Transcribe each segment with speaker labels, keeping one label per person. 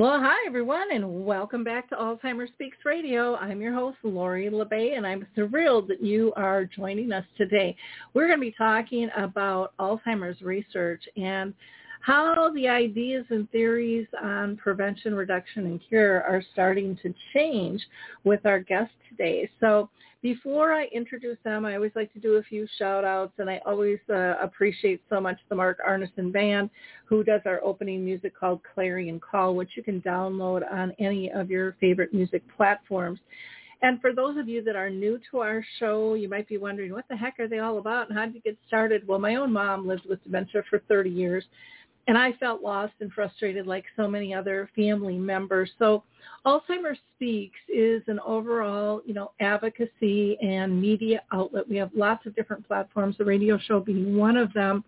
Speaker 1: Well, hi everyone, and welcome back to Alzheimer's Speaks Radio. I'm your host, Lori La Bey, and I'm thrilled that you are joining us today. We're going to be talking about Alzheimer's research and how the ideas and theories on prevention, reduction, and cure are starting to change with our guest today. So before I introduce them, I always like to do a few shout outs, and I always uh, appreciate so much the Mark Arneson Band who does our opening music called Clarion Call, which you can download on any of your favorite music platforms. And for those of you that are new to our show, you might be wondering, what the heck are they all about and how did you get started? Well, my own mom lived with dementia for 30 years, and I felt lost and frustrated like so many other family members. So Alzheimer's Speaks is an overall, you know, advocacy and media outlet. We have lots of different platforms, the radio show being one of them.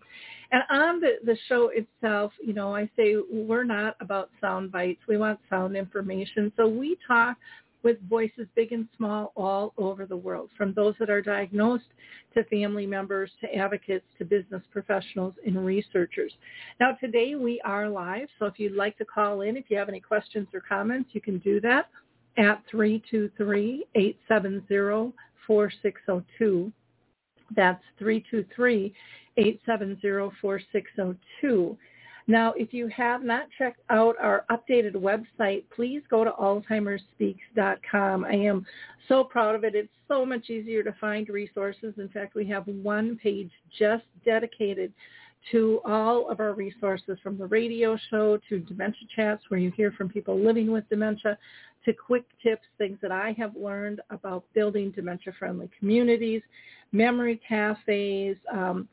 Speaker 1: And on the, the show itself, you know, I say we're not about sound bites. We want sound information. So we talk with voices big and small all over the world, from those that are diagnosed to family members to advocates to business professionals and researchers. Now today we are live, so if you'd like to call in, if you have any questions or comments, you can do that at 323-870-4602. That's 323-870-4602. Now, if you have not checked out our updated website, please go to alzheimersspeaks.com. I am so proud of it. It's so much easier to find resources. In fact, we have one page just dedicated to all of our resources from the radio show to dementia chats where you hear from people living with dementia to quick tips, things that I have learned about building dementia-friendly communities, memory cafes, um,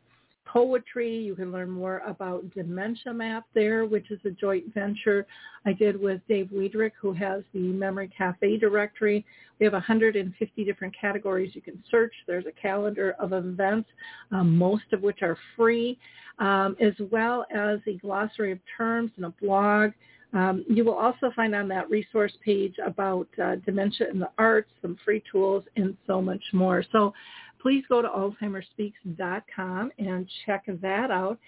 Speaker 1: poetry. You can learn more about Dementia Map there, which is a joint venture I did with Dave Weidrich, who has the Memory Cafe directory. We have 150 different categories you can search. There's a calendar of events, um, most of which are free, um, as well as a glossary of terms and a blog. Um, you will also find on that resource page about uh, dementia in the arts, some free tools, and so much more. So please go to alzheimersspeaks.com and check that out.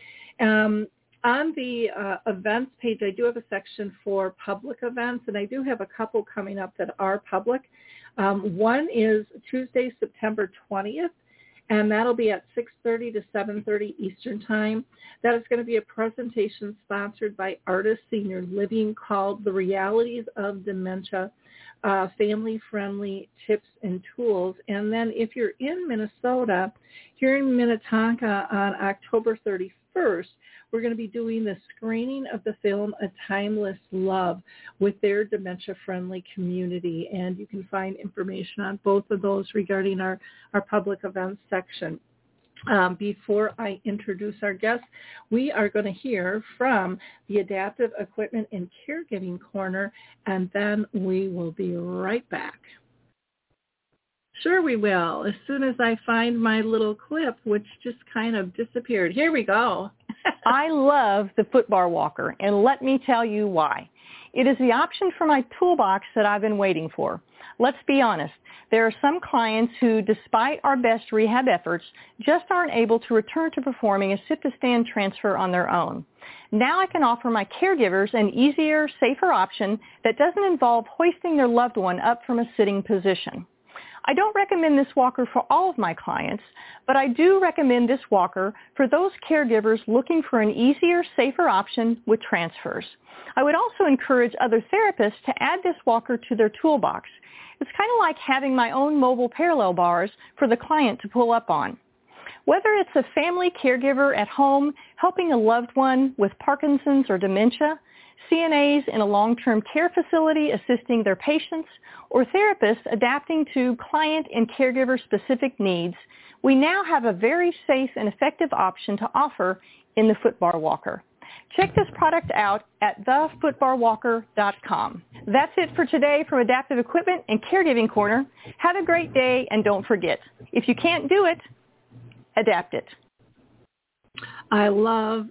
Speaker 1: Um, on the uh, events page, I do have a section for public events, and I do have a couple coming up that are public. Um, one is Tuesday, September 20th, and that'll be at 6.30 to 7.30 Eastern Time. That is going to be a presentation sponsored by Artis Senior Living called The Realities of Dementia, uh, Family-Friendly Tips and Tools. And then if you're in Minnesota, here in Minnetonka on October 31st, we're going to be doing the screening of the film A Timeless Love with their dementia-friendly community. And you can find information on both of those regarding our, our public events section. Um, before I introduce our guests, we are going to hear from the Adaptive Equipment and Caregiving Corner, and then we will be right back. Sure we will, as soon as I find my little clip, which just kind of disappeared. Here we go.
Speaker 2: I love the footbar walker, and let me tell you why. It is the option for my toolbox that I've been waiting for. Let's be honest. There are some clients who, despite our best rehab efforts, just aren't able to return to performing a sit-to-stand transfer on their own. Now I can offer my caregivers an easier, safer option that doesn't involve hoisting their loved one up from a sitting position. I don't recommend this walker for all of my clients, but I do recommend this walker for those caregivers looking for an easier, safer option with transfers. I would also encourage other therapists to add this walker to their toolbox. It's kind of like having my own mobile parallel bars for the client to pull up on. Whether it's a family caregiver at home helping a loved one with Parkinson's or dementia, CNAs in a long-term care facility assisting their patients, or therapists adapting to client and caregiver specific needs, we now have a very safe and effective option to offer in the footbar walker. Check this product out at thefootbarwalker.com. That's it for today from Adaptive Equipment and Caregiving Corner. Have a great day and don't forget, if you can't do it, adapt it.
Speaker 1: I love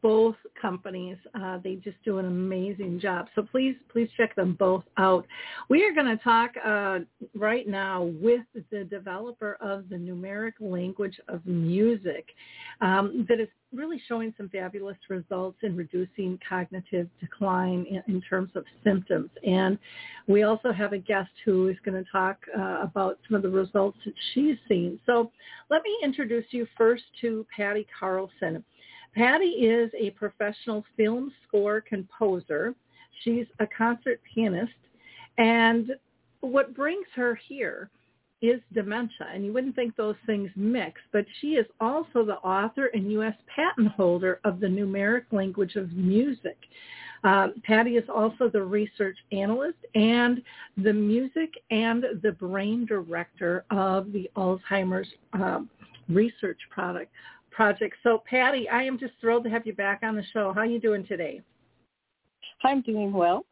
Speaker 1: both companies. Uh, they just do an amazing job. So please, please check them both out. We are going to talk uh, right now with the developer of the numeric language of music um, that is really showing some fabulous results in reducing cognitive decline in, in, terms of symptoms. And we also have a guest who is going to talk uh, about some of the results that she's seen. So let me introduce you first to Patty Carlson. Patty is a professional film score composer. She's a concert pianist. And what brings her here is dementia. And you wouldn't think those things mix, but she is also the author and U.S. patent holder of the numeric language of music. Uh, Patty is also the research analyst and the music and the brain director of the Alzheimer's uh, research product project. So Patty, I am just thrilled to have you back on the show. How are you doing today?
Speaker 3: I'm doing well.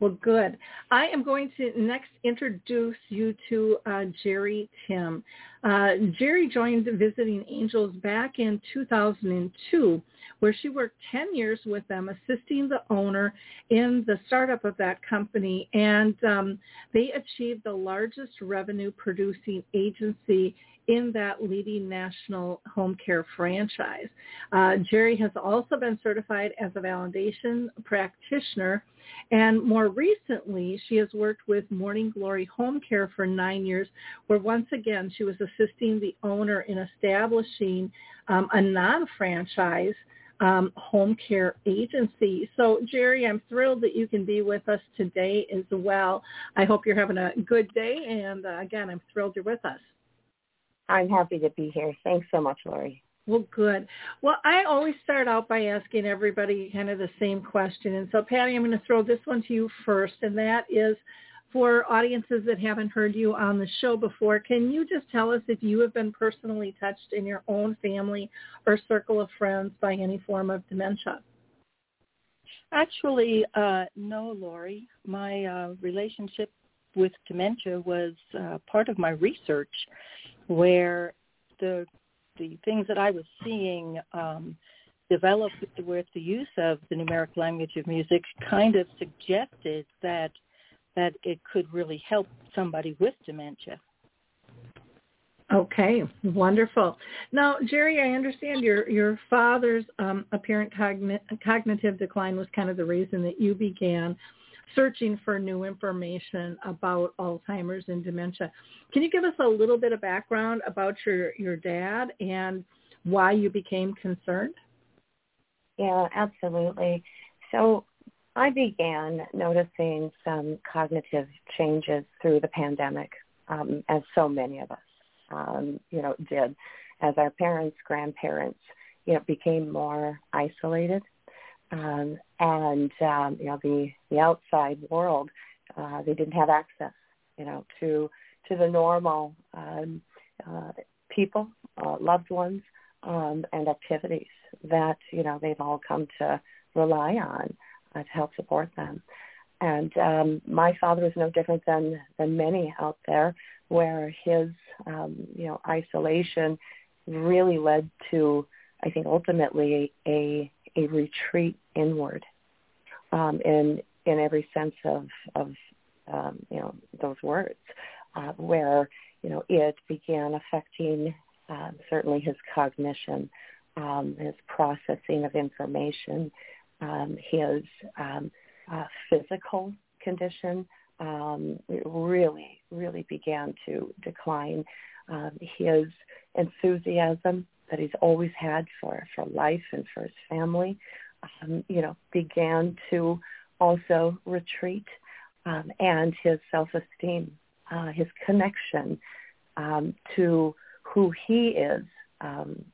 Speaker 1: Well, good. I am going to next introduce you to uh, Gerri Timm. Uh, Gerri joined Visiting Angels back in 2002, where she worked 10 years with them, assisting the owner in the startup of that company. And um, they achieved the largest revenue producing agency in that leading national home care franchise. Uh, Gerri has also been certified as a validation practitioner and more recently, she has worked with Morning Glory Home Care for nine years, where once again she was assisting the owner in establishing um, a non-franchise um, home care agency. So Gerri, I'm thrilled that you can be with us today as well. I hope you're having a good day. And uh, again, I'm thrilled you're with us.
Speaker 3: I'm happy to be here. Thanks so much, Lori.
Speaker 1: Well, good. Well, I always start out by asking everybody kind of the same question. And so, Patty, I'm going to throw this one to you first, and that is for audiences that haven't heard you on the show before, can you just tell us if you have been personally touched in your own family or circle of friends by any form of dementia?
Speaker 3: Actually, uh, no, Lori. My uh, relationship with dementia was uh, part of my research where the the things that I was seeing um, develop with the use of the numeric language of music kind of suggested that that it could really help somebody with dementia.
Speaker 1: Okay, wonderful. Now, Gerri, I understand your your father's um, apparent cogn- cognitive decline was kind of the reason that you began searching for new information about Alzheimer's and dementia. Can you give us a little bit of background about your, your dad and why you became concerned?
Speaker 4: Yeah, absolutely. So I began noticing some cognitive changes through the pandemic, um, as so many of us, um, you know, did, as our parents, grandparents, you know, became more isolated um, and um, you know the the outside world uh, they didn't have access you know to to the normal um, uh, people uh, loved ones um, and activities that you know they've all come to rely on to help support them. And um, my father was no different than than many out there where his um, you know isolation really led to I think ultimately a a retreat inward um, in in every sense of of um, you know those words, uh, where you know it began affecting uh, certainly his cognition, um, his processing of information, um, his um, uh, physical condition um, really really began to decline. Um, his enthusiasm that he's always had for, for life and for his family, um, you know, began to also retreat. um, and his self-esteem, uh, his connection um, to who he is um,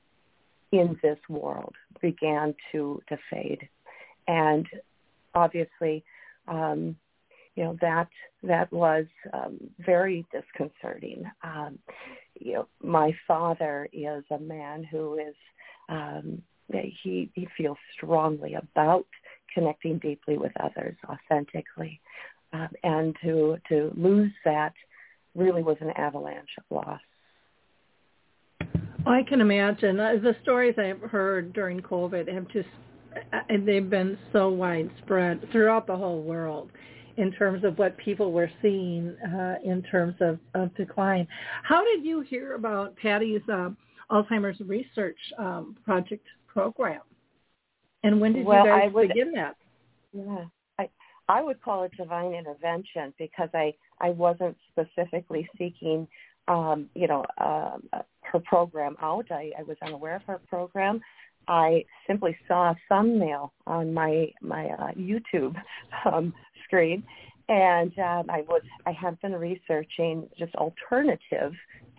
Speaker 4: in this world began to to fade, and obviously, um, you know that that was um, very disconcerting. Um, you know, my father is a man who is um, he he feels strongly about connecting deeply with others authentically, um, and to to lose that really was an avalanche of loss.
Speaker 1: I can imagine uh, the stories I've heard during COVID have just they've been so widespread throughout the whole world in terms of what people were seeing uh, in terms of, of decline. How did you hear about Patty's uh, Alzheimer's research um, project program? And when did
Speaker 4: well,
Speaker 1: you guys
Speaker 4: would,
Speaker 1: begin that?
Speaker 4: Yeah, I I would call it divine intervention because I I wasn't specifically seeking um, you know uh, her program out. I, I was unaware of her program. I simply saw a thumbnail on my my uh, YouTube um, screen, and um, I was I have been researching just alternative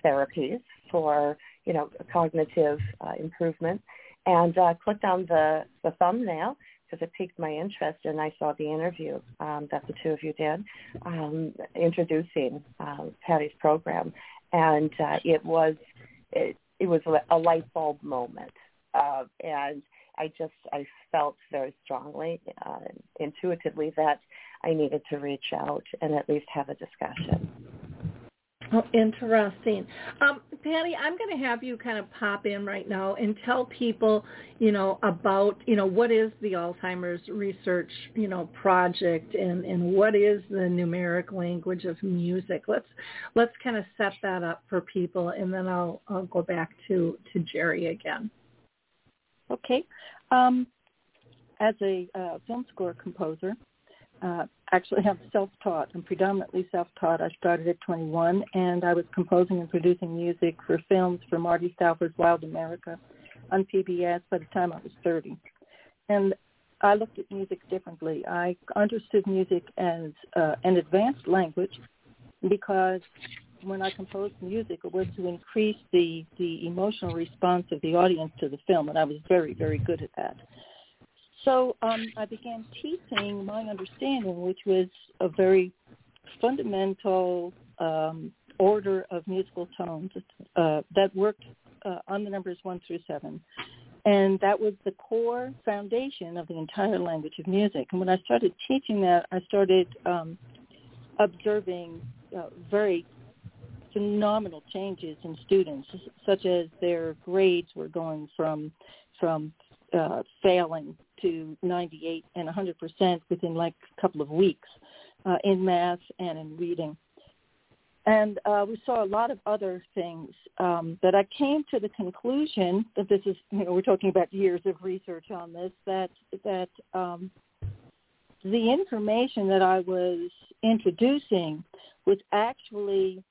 Speaker 4: therapies for you know cognitive uh, improvement, and uh, clicked on the the thumbnail because it piqued my interest, and I saw the interview um, that the two of you did um, introducing um, Patty's program, and uh, it was it, it was a light bulb moment uh, and I just I felt very strongly, uh, intuitively that I needed to reach out and at least have a discussion.
Speaker 1: Oh, interesting. Um, Patty, I'm going to have you kind of pop in right now and tell people, you know, about, you know, what is the Alzheimer's research, you know, project and, and what is the numeric language of music. Let's let's kind of set that up for people and then I'll I'll go back to, to Gerri again.
Speaker 3: Okay. Um, as a uh, film score composer, uh, actually I'm self-taught. I'm predominantly self-taught. I started at 21, and I was composing and producing music for films for Marty Stouffer's Wild America on PBS by the time I was 30. And I looked at music differently. I understood music as uh, an advanced language because when I composed music, it was to increase the the emotional response of the audience to the film, and I was very very good at that. So um, I began teaching my understanding, which was a very fundamental um, order of musical tones uh, that worked uh, on the numbers one through seven. And that was the core foundation of the entire language of music. And when I started teaching that, I started um, observing uh, very phenomenal changes in students, such as their grades were going from from uh, failing to 98 and 100 percent within like a couple of weeks uh, in math and in reading. And uh, we saw a lot of other things um, that I came to the conclusion that this is, you know, we're talking about years of research on this, that that um, the information that I was introducing was actually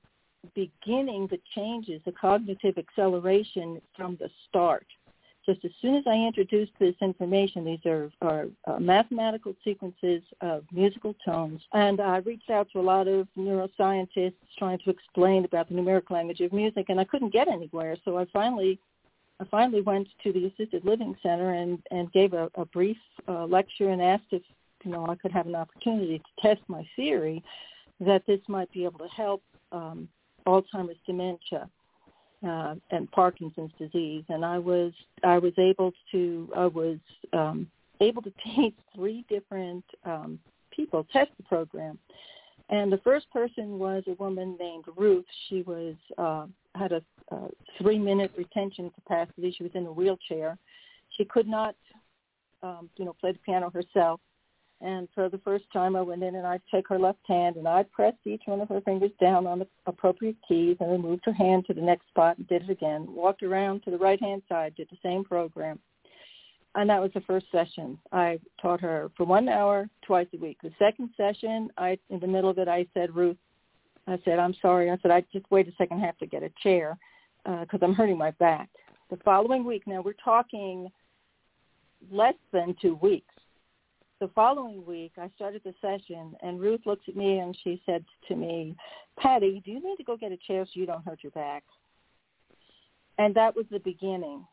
Speaker 3: beginning the changes, the cognitive acceleration from the start. Just as soon as I introduced this information, these are, are uh, mathematical sequences of musical tones, and I reached out to a lot of neuroscientists trying to explain about the numeric language of music, and I couldn't get anywhere. So I finally, I finally went to the assisted living center and and gave a, a brief uh, lecture and asked if you know I could have an opportunity to test my theory that this might be able to help um, Alzheimer's dementia uh, and Parkinson's disease, and I was I was able to I was um, able to take three different um, people test the program, and the first person was a woman named Ruth. She was uh, had a, a three minute retention capacity. She was in a wheelchair. She could not, um, you know, play the piano herself. And for the first time, I went in and I'd take her left hand and I'd press each one of her fingers down on the appropriate keys and then moved her hand to the next spot and did it again. Walked around to the right-hand side, did the same program. And that was the first session. I taught her for one hour twice a week. The second session, I in the middle of it, I said, Ruth, I said, I'm sorry. I said, I just wait a second, have to get a chair because uh, I'm hurting my back. The following week, now we're talking less than two weeks the following week, I started the session, and Ruth looked at me and she said to me, Patty, do you need to go get a chair so you don't hurt your back? And that was the beginning.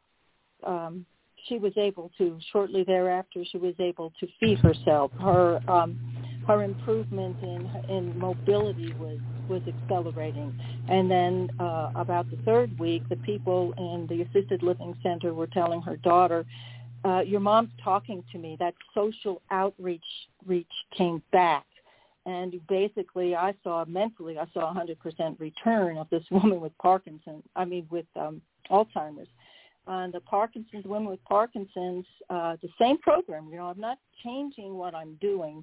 Speaker 3: Um, she was able to, shortly thereafter, she was able to feed herself. Her um, her improvement in in mobility was was accelerating. And then uh, about the third week, the people in the assisted living center were telling her daughter, uh, "Your mom's talking to me." That social outreach reach came back, and basically, I saw mentally, I saw a hundred percent return of this woman with Parkinson, I mean, with um, Alzheimer's. On the Parkinson's, women with Parkinson's, uh, the same program. You know, I'm not changing what I'm doing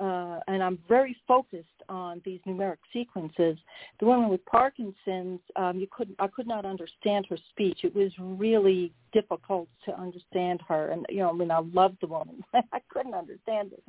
Speaker 3: uh, and I'm very focused on these numeric sequences. The woman with Parkinson's, um, you could I could not understand her speech. It was really difficult to understand her, and you know, I mean, I loved the woman. I couldn't understand it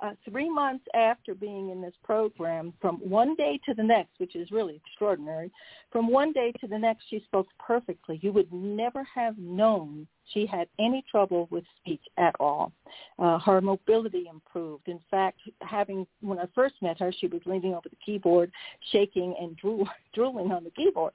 Speaker 3: uh, three months after being in this program, from one day to the next, which is really extraordinary, from one day to the next, she spoke perfectly. You would never have known she had any trouble with speech at all. Uh, her mobility improved. In fact, having when I first met her, she was leaning over the keyboard, shaking and drool, drooling on the keyboard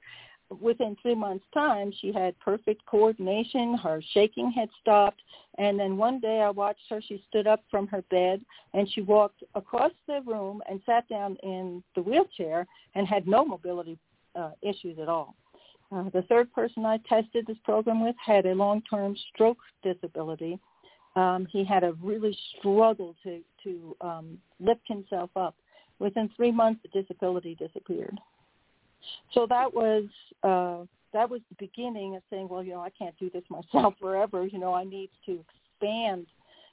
Speaker 3: within three months' time, she had perfect coordination. Her shaking had stopped. And then one day I watched her. She stood up from her bed and she walked across the room and sat down in the wheelchair and had no mobility uh, issues at all. Uh, the third person I tested this program with had a long-term stroke disability. Um, he had a really struggle to, to um, lift himself up. Within three months, the disability disappeared. So that was uh, that was the beginning of saying, well, you know, I can't do this myself forever. You know, I need to expand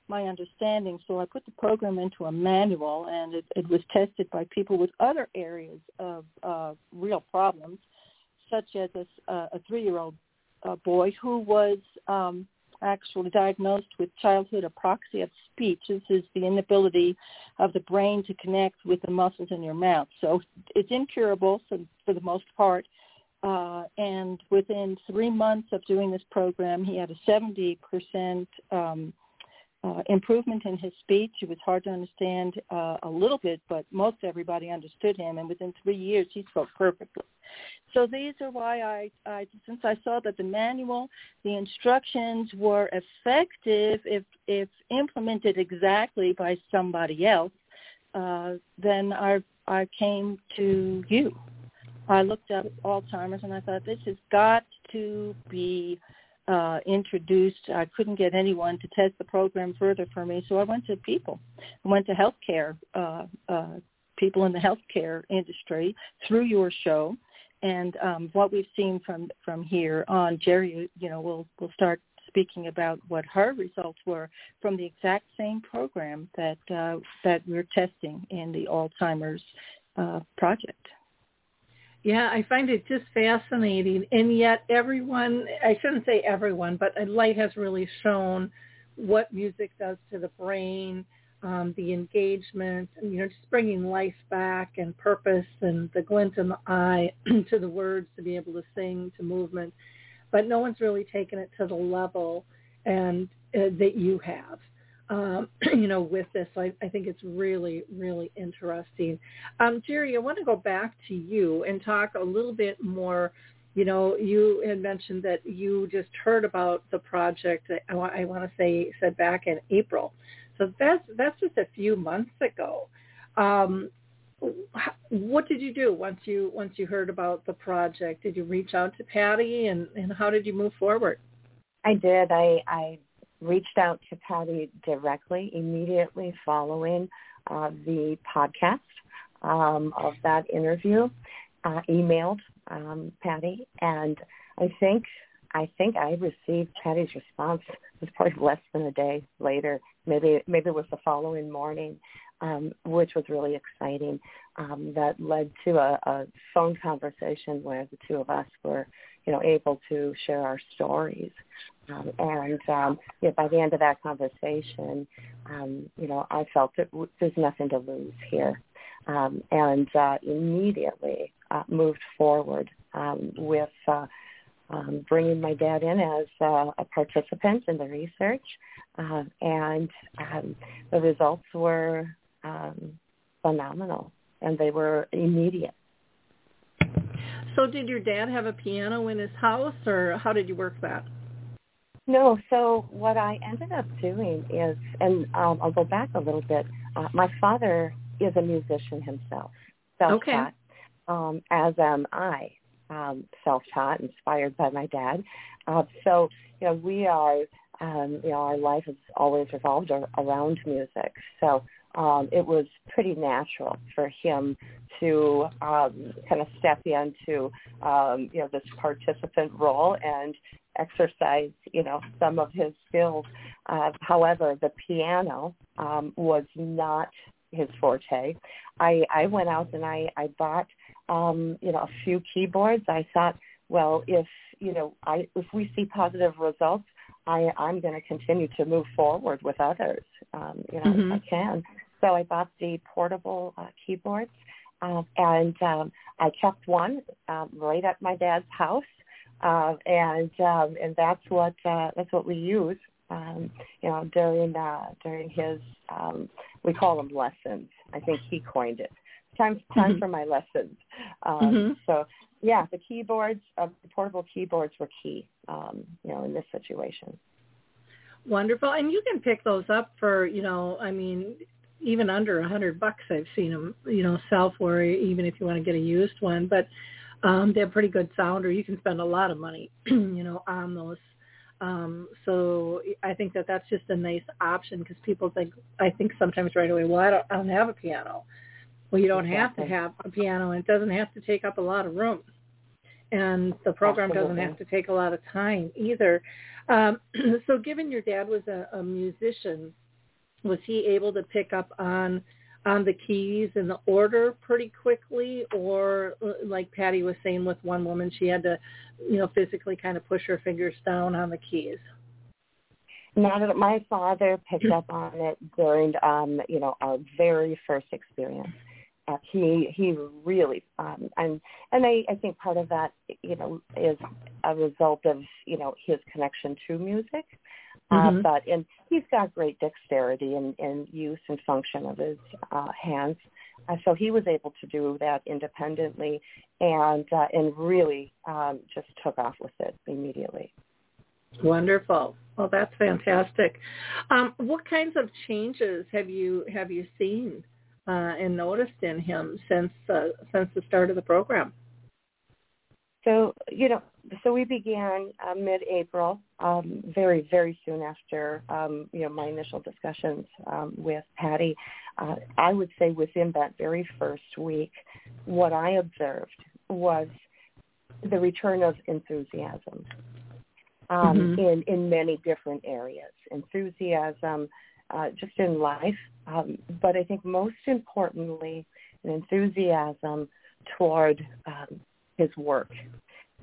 Speaker 3: my understanding. So I put the program into a manual, and it, it was tested by people with other areas of uh, real problems, such as a, a three-year-old uh, boy who was um, actually diagnosed with childhood apraxia of speech. This is the inability of the brain to connect with the muscles in your mouth. So it's incurable for, for the most part. Uh, and within three months of doing this program, he had a 70% um, uh, improvement in his speech. It was hard to understand uh, a little bit, but most everybody understood him. And within three years, he spoke perfectly. So these are why I, I since I saw that the manual, the instructions were effective if if implemented exactly by somebody else, uh, then I I came to you. I looked up Alzheimer's and I thought this has got to be uh, introduced. I couldn't get anyone to test the program further for me, so I went to people. I went to healthcare uh, uh, people in the healthcare industry through your show and um, what we've seen from from here on, Gerri, you know, we'll we'll start speaking about what her results were from the exact same program that uh, that we're testing in the Alzheimer's uh, project.
Speaker 1: Yeah, I find it just fascinating, and yet everyone, I shouldn't say everyone, but light has really shown what music does to the brain, um, the engagement, you know, just bringing life back and purpose and the glint in the eye to the words to be able to sing to movement. But no one's really taken it to the level and uh, that you have. Um, you know, with this, I, I think it's really, really interesting. Um, Gerri, I want to go back to you and talk a little bit more. You know, you had mentioned that you just heard about the project. I, I want to say said back in April. So that's that's just a few months ago. Um, what did you do once you once you heard about the project? Did you reach out to Patty and, and how did you move forward?
Speaker 4: I did. I, I reached out to Patty directly immediately following uh, the podcast um, of that interview. Uh, emailed um, Patty, and I think I think I received Patty's response. It was probably less than a day later. Maybe maybe it was the following morning, um, which was really exciting. Um, that led to a, a phone conversation where the two of us were, you know, able to share our stories. Um, and um, you know, by the end of that conversation, um, you know, I felt that w- there's nothing to lose here, um, and uh, immediately uh, moved forward um, with. Uh, um, bringing my dad in as uh, a participant in the research. uh, and um, the results were um, phenomenal, and they were immediate.
Speaker 1: So, did your dad have a piano in his house, or how did you work that?
Speaker 4: No, so what I ended up doing is, and um, I'll go back a little bit. Uh, my father is a musician himself, self-taught, okay. um, as am I, um, self-taught, inspired by my dad. Uh, so, you know, we are, um, you know, our life has always revolved around music. So um, it was pretty natural for him to um, kind of step into, um, you know, this participant role and exercise, you know, some of his skills. Uh, however, the piano um, was not his forte. I, I went out and I, I bought, um, you know, a few keyboards. I thought, well, if, you know, I, if we see positive results, I, I'm going to continue to move forward with others, um, you know, mm-hmm. if I can. So I bought the portable uh, keyboards, uh, and um, I kept one um, right at my dad's house, uh, and um, and that's what uh, that's what we use, um, you know, during uh, during his um, we call them lessons. I think he coined it. Time time mm-hmm. for my lessons. Um, mm-hmm. So yeah, the keyboards, uh, the portable keyboards were key, um, you know, in this situation.
Speaker 1: Wonderful, and you can pick those up for you know, I mean, even under a hundred bucks. I've seen them, you know, sell for even if you want to get a used one, but um, they have pretty good sound, or you can spend a lot of money, you know, on those. Um, so I think that that's just a nice option because people think, I think sometimes right away, well, I don't, I don't have a piano. Well, you don't exactly. have to have a piano, and it doesn't have to take up a lot of room, and the program Absolutely. doesn't have to take a lot of time either. Um, so, given your dad was a, a musician, was he able to pick up on on the keys and the order pretty quickly or uh, like Patty was saying with one woman she had to you know physically kind of push her fingers down on the keys.
Speaker 4: Not at my father picked up on it during um you know our very first experience uh, he he really um and and I, I think part of that you know is a result of you know his connection to music uh, mm-hmm. but and he's got great dexterity and, and use and function of his uh, hands. Uh, so he was able to do that independently and uh, and really um, just took off with it immediately.
Speaker 1: Wonderful. Well, that's fantastic. Um, what kinds of changes have you have you seen uh, and noticed in him since uh, since the start of the program?
Speaker 4: So you know, so we began uh, mid-April, um, very very soon after um, you know my initial discussions um, with Patty. Uh, I would say within that very first week, what I observed was the return of enthusiasm um, mm-hmm. in in many different areas. Enthusiasm, uh, just in life, um, but I think most importantly, an enthusiasm toward um, his work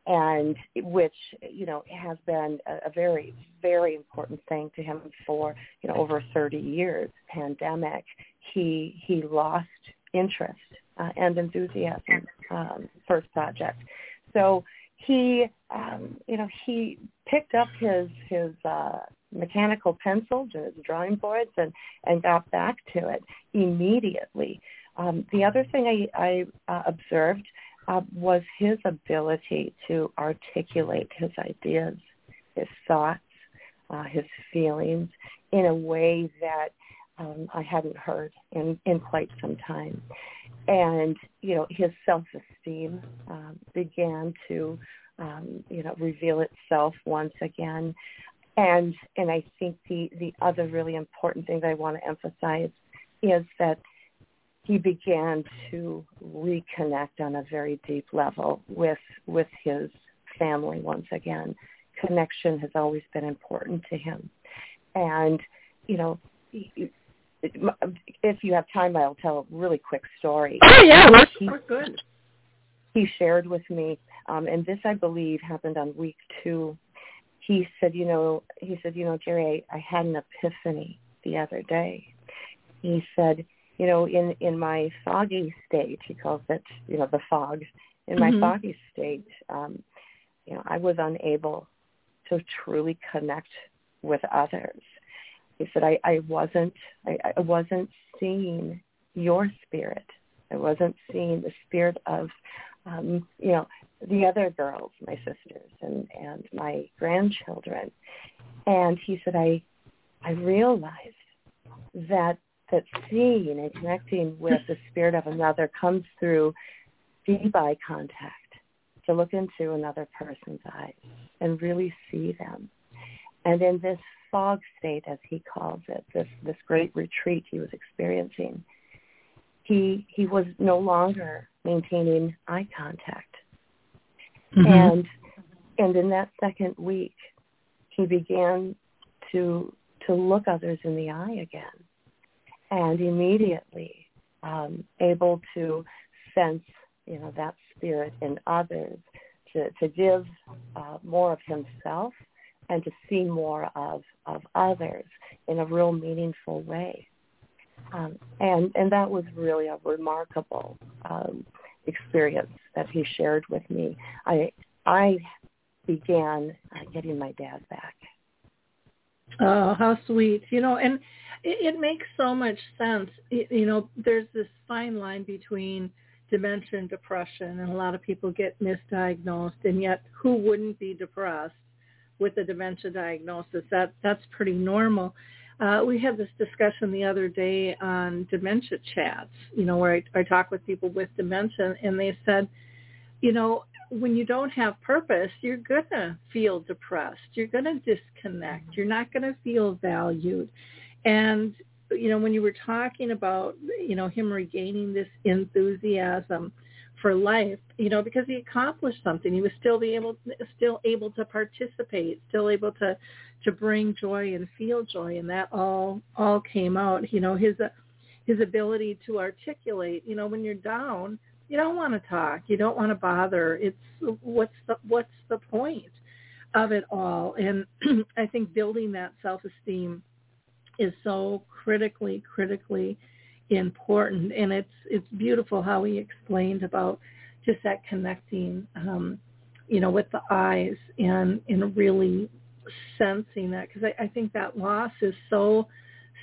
Speaker 4: and which you know has been a, a very very important thing to him for you know over 30 years pandemic. He he lost interest uh, and enthusiasm um, for his project. So he um, you know he picked up his his uh, mechanical pencils and his drawing boards and and got back to it immediately. Um, the other thing I, I uh, observed uh, was his ability to articulate his ideas, his thoughts, uh, his feelings in a way that um, I hadn't heard in, in quite some time. And, you know, his self-esteem um, began to, um, you know, reveal itself once again. And, and I think the, the other really important thing that I want to emphasize is that he began to reconnect on a very deep level with with his family once again. Connection has always been important to him, and you know. If you have time, I'll tell a really quick story.
Speaker 1: Oh yeah, we're, he, we're good.
Speaker 4: He shared with me, um, and this I believe happened on week two. He said, you know, he said, you know, Gerri, I, I had an epiphany the other day. He said, you know, in in my foggy state, he calls it, you know, the fog. In my mm-hmm. foggy state, um, you know, I was unable to truly connect with others. he said, I, I wasn't, I, I wasn't seeing your spirit. I wasn't seeing the spirit of, um, you know, the other girls, my sisters and, and my grandchildren. And he said, I, I realized that, that seeing and connecting with the spirit of another comes through deep eye contact, to look into another person's eyes and really see them. And in this fog state, as he calls it, this, this great retreat he was experiencing, he, he was no longer maintaining eye contact. Mm-hmm. And, and in that second week, he began to, to look others in the eye again and immediately um, able to sense, you know, that spirit in others, to, to give uh, more of himself and to see more of, of others in a real meaningful way. Um, and, and that was really a remarkable um, experience that he shared with me. I, I began uh, getting my dad back.
Speaker 1: Oh, how sweet. You know, and it, it makes so much sense. It, you know, there's this fine line between dementia and depression, and a lot of people get misdiagnosed, and yet who wouldn't be depressed? with a dementia diagnosis. That that's pretty normal. Uh, we had this discussion the other day on dementia chats, you know, where I, I talk with people with dementia, and they said, you know, when you don't have purpose, you're going to feel depressed. You're going to disconnect. You're not going to feel valued. And, you know, when you were talking about, you know, him regaining this enthusiasm, for life, you know, because he accomplished something. He was still be able, still able to participate, still able to, to bring joy and feel joy, and that all, all came out. You know, his, his ability to articulate. You know, when you're down, you don't want to talk, you don't want to bother. It's what's the, what's the point of it all? And I think building that self-esteem is so critically, critically important and it's it's beautiful how he explained about just that connecting um you know with the eyes and and really sensing that because I, I think that loss is so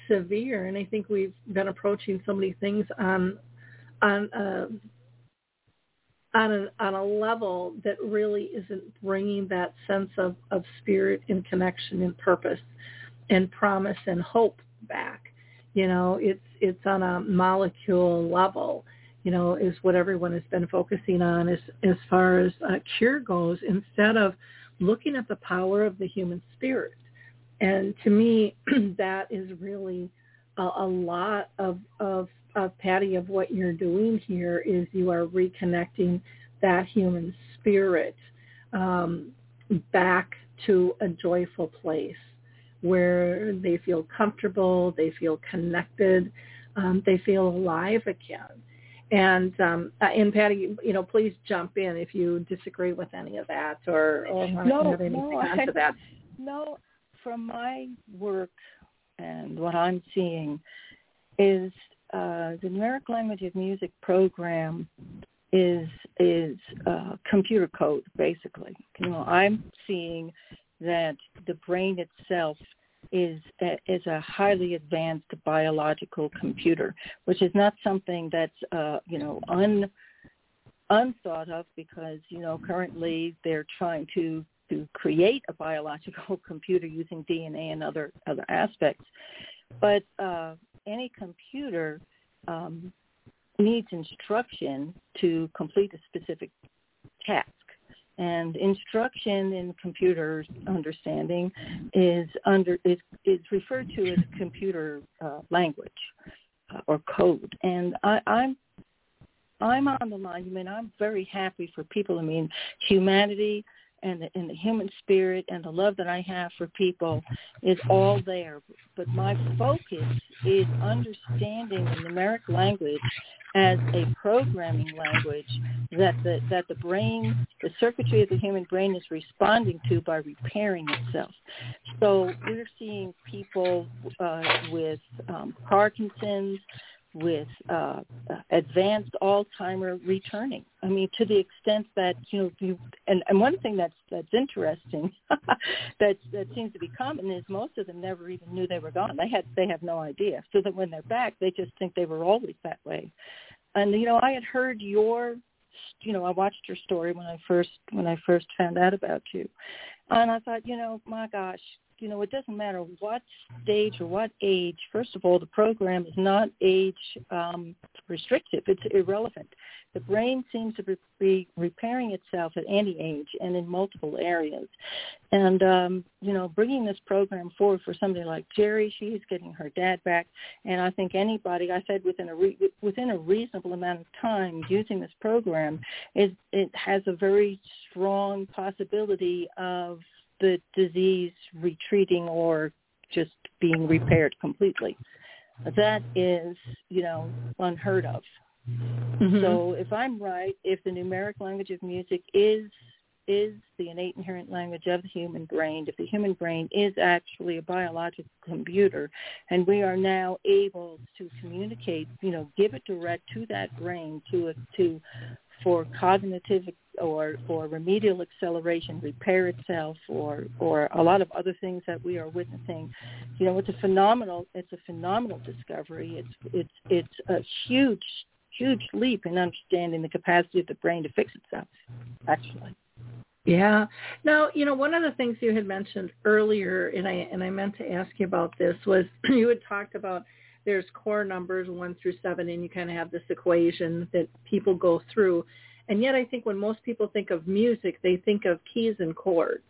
Speaker 1: severe and I think we've been approaching so many things on on a on a on a level that really isn't bringing that sense of of spirit and connection and purpose and promise and hope back you know, it's it's on a molecule level. You know, is what everyone has been focusing on as as far as uh, cure goes, instead of looking at the power of the human spirit. And to me, that is really a, a lot of, of of Patty of what you're doing here is you are reconnecting that human spirit um, back to a joyful place where they feel comfortable, they feel connected, um, they feel alive again. And um, uh, and Patty, you know, please jump in if you disagree with any of that or, or
Speaker 3: no,
Speaker 1: have anything
Speaker 3: no,
Speaker 1: onto that.
Speaker 3: No, from my work and what I'm seeing is uh, the numeric language of music program is is uh, computer code basically. You know, I'm seeing that the brain itself is a, is a highly advanced biological computer, which is not something that's uh, you know un unthought of because you know currently they're trying to to create a biological computer using DNA and other other aspects, but uh, any computer um, needs instruction to complete a specific task and instruction in computer understanding is under is is referred to as computer uh, language uh, or code. And I, I'm I'm on the. I I'm very happy for people. I mean, humanity and the, and the human spirit and the love that I have for people is all there. But my focus is understanding the numeric language as a programming language that the that the brain, the circuitry of the human brain is responding to by repairing itself. So we're seeing people uh, with um, Parkinson's, with uh, advanced Alzheimer returning. I mean, to the extent that you know, you, and, and one thing that's that's interesting that that seems to be common is most of them never even knew they were gone. They had they have no idea. So that when they're back, they just think they were always that way. And you know, I had heard your, you know, I watched your story when I first when I first found out about you, and I thought, you know, my gosh, you know, it doesn't matter what stage or what age. First of all, the program is not age um, restrictive. It's irrelevant. The brain seems to be repairing itself at any age and in multiple areas. And, um, you know, bringing this program forward for somebody like Gerri, she's getting her dad back. And I think anybody, I said within a, re- within a reasonable amount of time using this program, is, it has a very strong possibility of the disease retreating or just being repaired completely. That is, you know, unheard of. Mm-hmm. So if I'm right, if the numeric language of music is is the innate inherent language of the human brain, if the human brain is actually a biological computer and we are now able to communicate, you know, give it direct to that brain to to for cognitive or or remedial acceleration, repair itself, or or a lot of other things that we are witnessing. You know, it's a phenomenal it's a phenomenal discovery. It's it's it's a huge huge leap in understanding the capacity of the brain to fix itself. Actually.
Speaker 1: Yeah. Now, you know, one of the things you had mentioned earlier, and I and I meant to ask you about this was you had talked about there's core numbers one through seven, and you kind of have this equation that people go through. And yet I think when most people think of music, they think of keys and chords.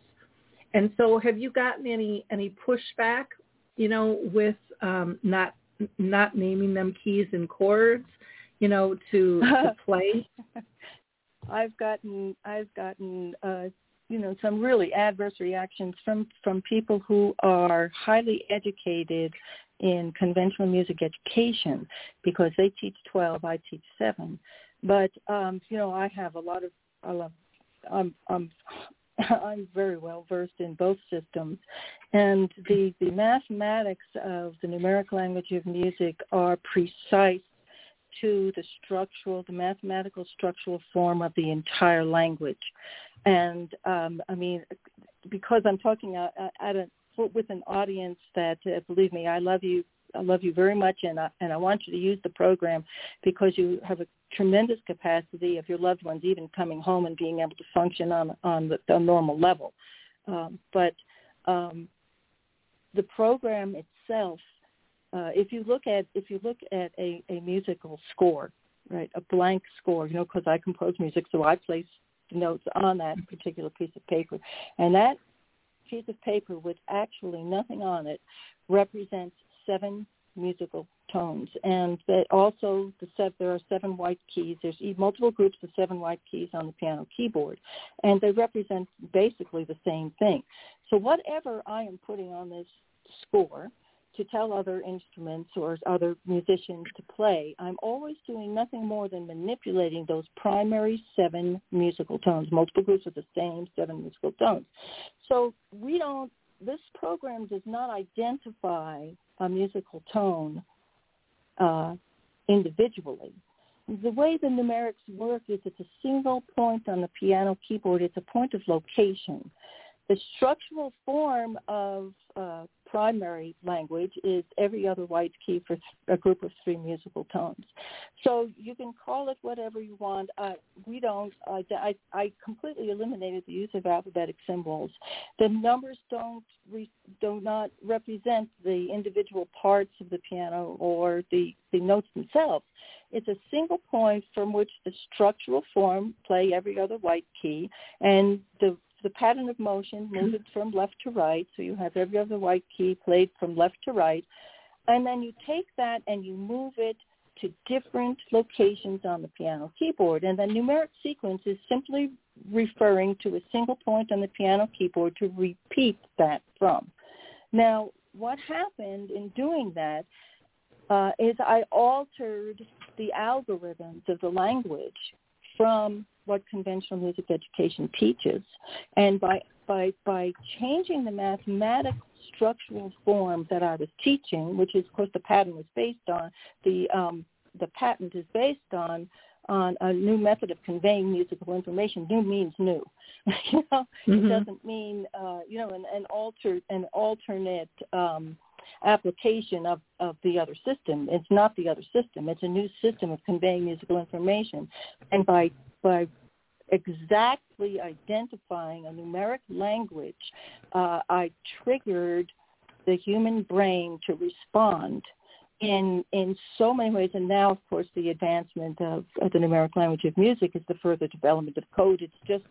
Speaker 1: And so have you gotten any, any pushback, you know, with um, not not naming them keys and chords, you know, to, to play?
Speaker 3: I've gotten I've gotten uh, you know some really adverse reactions from from people who are highly educated in conventional music education because they teach 12 I teach 7 but um, you know, I have a lot of I love I'm I'm I'm very well versed in both systems, and the the mathematics of the numeric language of music are precise to the structural, the mathematical structural form of the entire language, and um, I mean, because I'm talking at, at a with an audience that, uh, believe me, I love you I love you very much, and I, and I want you to use the program because you have a tremendous capacity of your loved ones even coming home and being able to function on on the, the normal level. Um, but um, the program itself, uh, if you look at if you look at a, a musical score, right, a blank score, you know, because I compose music, so I place notes on that particular piece of paper, and that piece of paper with actually nothing on it represents seven musical tones, and that also the set, there are seven white keys. There's multiple groups of seven white keys on the piano keyboard, and they represent basically the same thing. So whatever I am putting on this score to tell other instruments or other musicians to play, I'm always doing nothing more than manipulating those primary seven musical tones, multiple groups with the same seven musical tones. So we don't this program does not identify a musical tone uh, individually. The way the numerics work is it's a single point on the piano keyboard. It's a point of location. The structural form of uh, primary language is every other white key for a group of three musical tones. So you can call it whatever you want. Uh, we don't. Uh, I, I completely eliminated the use of alphabetic symbols. The numbers don't re, do not represent the individual parts of the piano or the the notes themselves. It's a single point from which the structural form play every other white key, and the the pattern of motion, move it from left to right. So you have every other white key played from left to right. And then you take that and you move it to different locations on the piano keyboard. And the numeric sequence is simply referring to a single point on the piano keyboard to repeat that from. Now, what happened in doing that uh, is I altered the algorithms of the language from what conventional music education teaches. And by by by changing the mathematical structural form that I was teaching, which is of course the pattern was based on the um, the patent is based on on a new method of conveying musical information. New means new. you know, mm-hmm. it doesn't mean uh, you know an, an alter an alternate um, application of of the other system. It's not the other system. It's a new system of conveying musical information, and by by exactly identifying a numeric language, uh, I triggered the human brain to respond in in so many ways. And now, of course, the advancement of, of the numeric language of music is the further development of code. It's just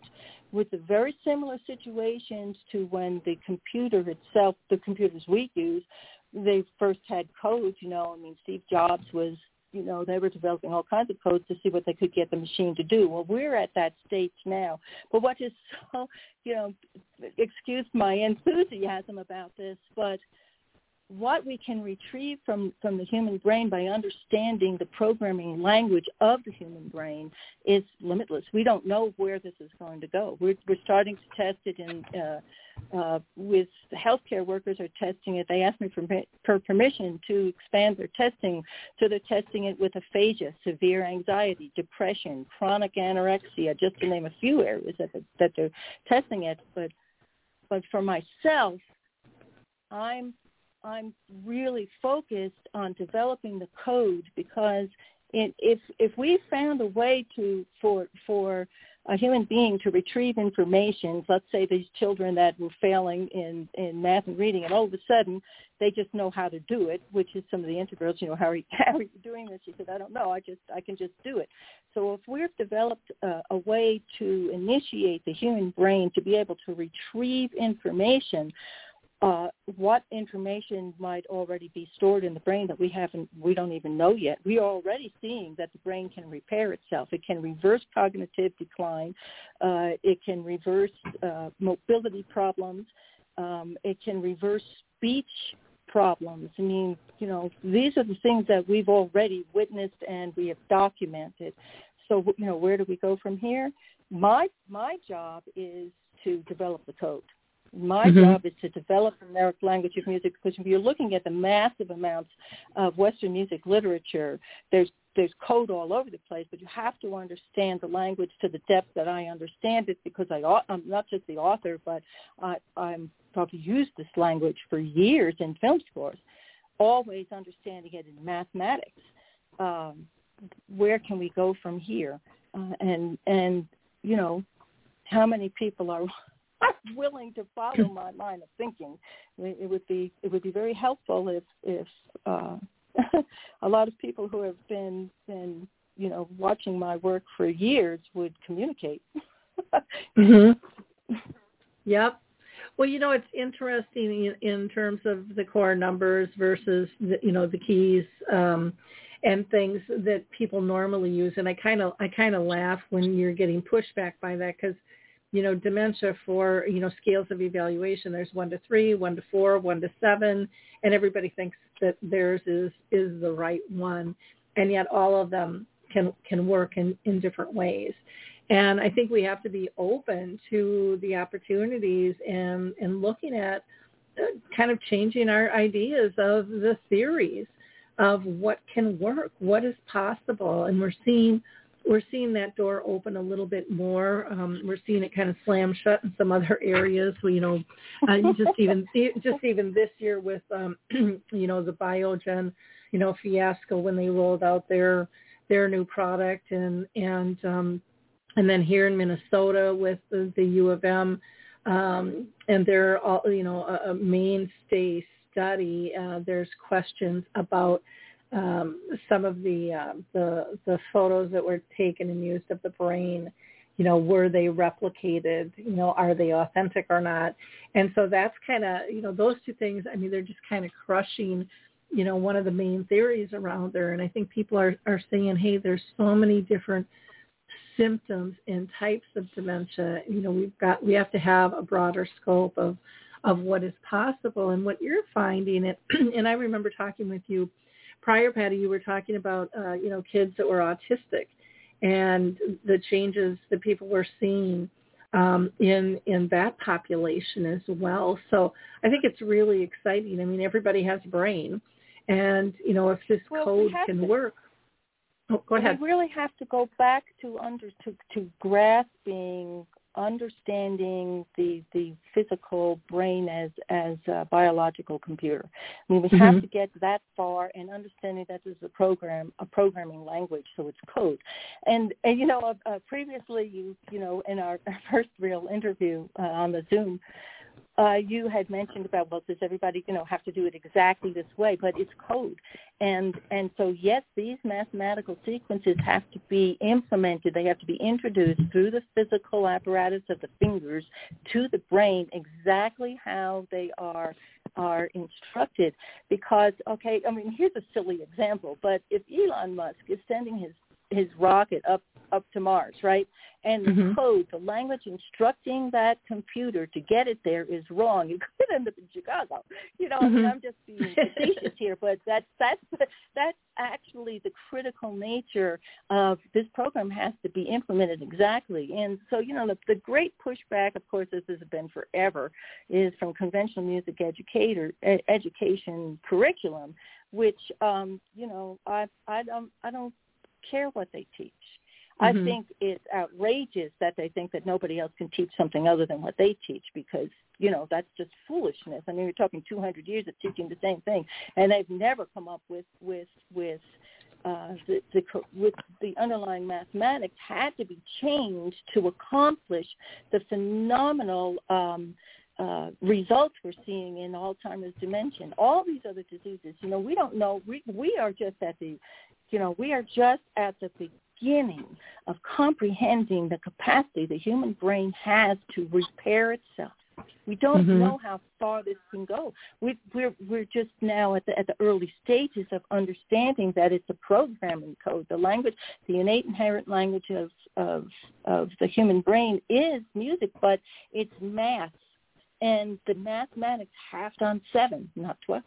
Speaker 3: with the very similar situations to when the computer itself, the computers we use, they first had codes. You know, I mean, Steve Jobs was you know, they were developing all kinds of codes to see what they could get the machine to do. Well, we're at that stage now. But what is so, you know, excuse my enthusiasm about this, but what we can retrieve from, from the human brain by understanding the programming language of the human brain is limitless. We don't know where this is going to go. We're, we're starting to test it in, uh, uh, with healthcare workers are testing it. They asked me for, for permission to expand their testing. So they're testing it with aphasia, severe anxiety, depression, chronic anorexia, just to name a few areas that, that they're testing it. But, but for myself, I'm I'm really focused on developing the code because it, if if we found a way to for for a human being to retrieve information, let's say these children that were failing in, in math and reading, and all of a sudden they just know how to do it, which is some of the integrals, you know, how are you, how are you doing this? She said, I don't know, I just, I can just do it. So if we've developed a way to initiate the human brain to be able to retrieve information, uh, what information might already be stored in the brain that we haven't, we don't even know yet. We are already seeing that the brain can repair itself. It can reverse cognitive decline. Uh, it can reverse uh, mobility problems. Um, it can reverse speech problems. I mean, you know, these are the things that we've already witnessed and we have documented. So, you know, where do we go from here? My my job is to develop the code. My mm-hmm. job is to develop the numeric language of music because if you're looking at the massive amounts of Western music literature, there's there's code all over the place, but you have to understand the language to the depth that I understand it because I, I'm not just the author, but I, I'm probably used this language for years in film scores, always understanding it in mathematics. Um, where can we go from here? Uh, and and you know, how many people are willing to follow my line of thinking. It would be it would be very helpful if if uh, a lot of people who have been been you know watching my work for years would communicate.
Speaker 1: mhm. Yep. Well, you know, it's interesting in, in terms of the core numbers versus the, you know the keys um, and things that people normally use. And I kind of I kind of laugh when you're getting pushback by that because you know, dementia for, you know, scales of evaluation. There's one to three, one to four, one to seven, and everybody thinks that theirs is, is the right one. And yet all of them can, can work in, in different ways. And I think we have to be open to the opportunities and, and looking at uh, kind of changing our ideas of the theories of what can work, what is possible. And we're seeing we're seeing that door open a little bit more. Um, we're seeing it kind of slam shut in some other areas. you know, uh, just even just even this year with um, you know the Biogen, you know fiasco when they rolled out their their new product and and um, and then here in Minnesota with the, the U of M um, and they're all you know a, a mainstay study. Uh, there's questions about um, some of the, uh, the the photos that were taken and used of the brain, you know, were they replicated? You know, are they authentic or not? And so that's kind of you know those two things. I mean, they're just kind of crushing, you know, one of the main theories around there. And I think people are are saying, hey, there's so many different symptoms and types of dementia. You know, we've got we have to have a broader scope of of what is possible and what you're finding. It and I remember talking with you prior, Patty, you were talking about uh, you know kids that were autistic and the changes that people were seeing um, in in that population as well. So I think it's really exciting. I mean, everybody has a brain, and you know if this
Speaker 3: well,
Speaker 1: code can
Speaker 3: to,
Speaker 1: work. Oh, go ahead.
Speaker 3: We really have to go back to under to, to grasping understanding the the physical brain as as a biological computer. I mean, we mm-hmm. have to get that far and understanding that this is a program, a programming language, so it's code. And, and you know, uh, uh, previously, you you know, in our first real interview uh, on the Zoom, uh, you had mentioned about well, does everybody you know have to do it exactly this way? But it's code, and and so yes, these mathematical sequences have to be implemented. They have to be introduced through the physical apparatus of the fingers to the brain exactly how they are are instructed. Because okay, I mean here's a silly example, but if Elon Musk is sending his his rocket up up to Mars, right? And the mm-hmm. code, the language instructing that computer to get it there is wrong. You could end up in Chicago. You know, mm-hmm. I mean, mm-hmm. I'm just being facetious here, but that's that's that's actually the critical nature of this program has to be implemented exactly. And so, you know, the, the great pushback, of course, this has been forever, is from conventional music educator education curriculum, which um, you know, I I don't I don't care what they teach. Mm-hmm. I think it's outrageous that they think that nobody else can teach something other than what they teach because, you know, that's just foolishness. I mean, we're talking 200 years of teaching the same thing, and they've never come up with with with uh, the, the with the underlying mathematics had to be changed to accomplish the phenomenal um, uh, results we're seeing in Alzheimer's dementia, all these other diseases. You know, we don't know. We we are just at the you know, we are just at the beginning of comprehending the capacity the human brain has to repair itself. We don't mm-hmm. know how far this can go. We, we're we're just now at the at the early stages of understanding that it's a programming code. The language, the innate inherent language of of of the human brain is music, but it's math, and the mathematics half on seven, not twelve,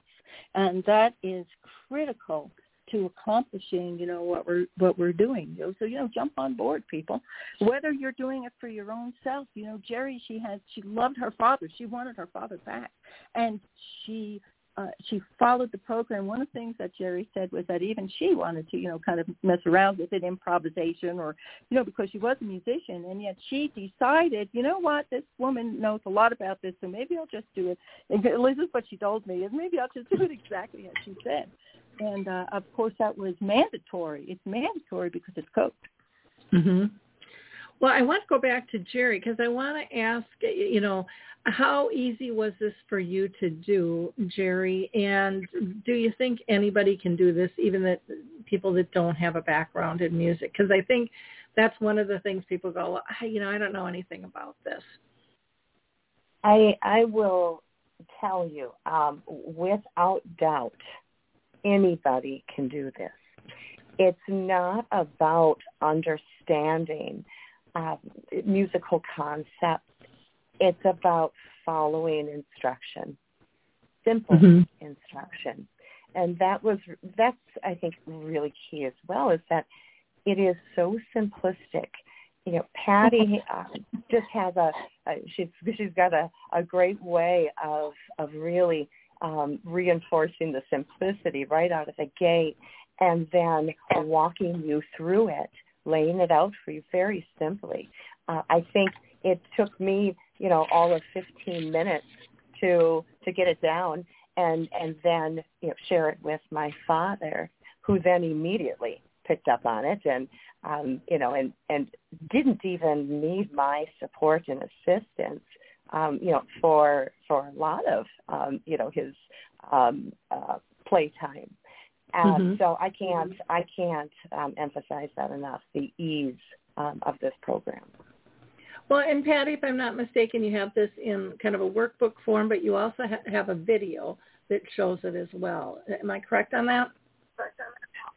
Speaker 3: and that is critical to accomplishing, you know, what we're what we're doing. You know, so you know, jump on board, people. Whether you're doing it for your own self, you know, Gerri, she had she loved her father. She wanted her father back, and she uh, she followed the program. One of the things that Gerri said was that even she wanted to, you know, kind of mess around with it, improvisation, or you know, because she was a musician, and yet she decided, you know what, this woman knows a lot about this, so maybe I'll just do it. And least that's what she told me, is maybe I'll just do it exactly as she said and uh, of course that was mandatory. It's mandatory because it's code.
Speaker 1: Mm-hmm. Well, I want to go back to Gerri because I want to ask, you know, how easy was this for you to do, Gerri? And do you think anybody can do this, even that people that don't have a background in music? Because I think that's one of the things people go, you know, I don't know anything about this.
Speaker 4: I I will tell you um, without doubt anybody can do this. It's not about understanding uh, musical concepts. It's about following instruction, simple mm-hmm. instruction. And that was, that's, I think, really key as well, is that it is so simplistic. You know, Patty uh, just has a, a she's she's got a, a great way of of really um, reinforcing the simplicity right out of the gate and then walking you through it, laying it out for you very simply. Uh, I think it took me, you know, all of 15 minutes to to get it down and and then you know share it with my father, who then immediately picked up on it and um, you know and and didn't even need my support and assistance um, you know, for for a lot of um, you know his um, uh, playtime. Um, mm-hmm. So I can't I can't um, emphasize that enough. The ease um, of this program.
Speaker 1: Well, and Patty, if I'm not mistaken, you have this in kind of a workbook form, but you also ha- have a video that shows it as well. Am I correct on that?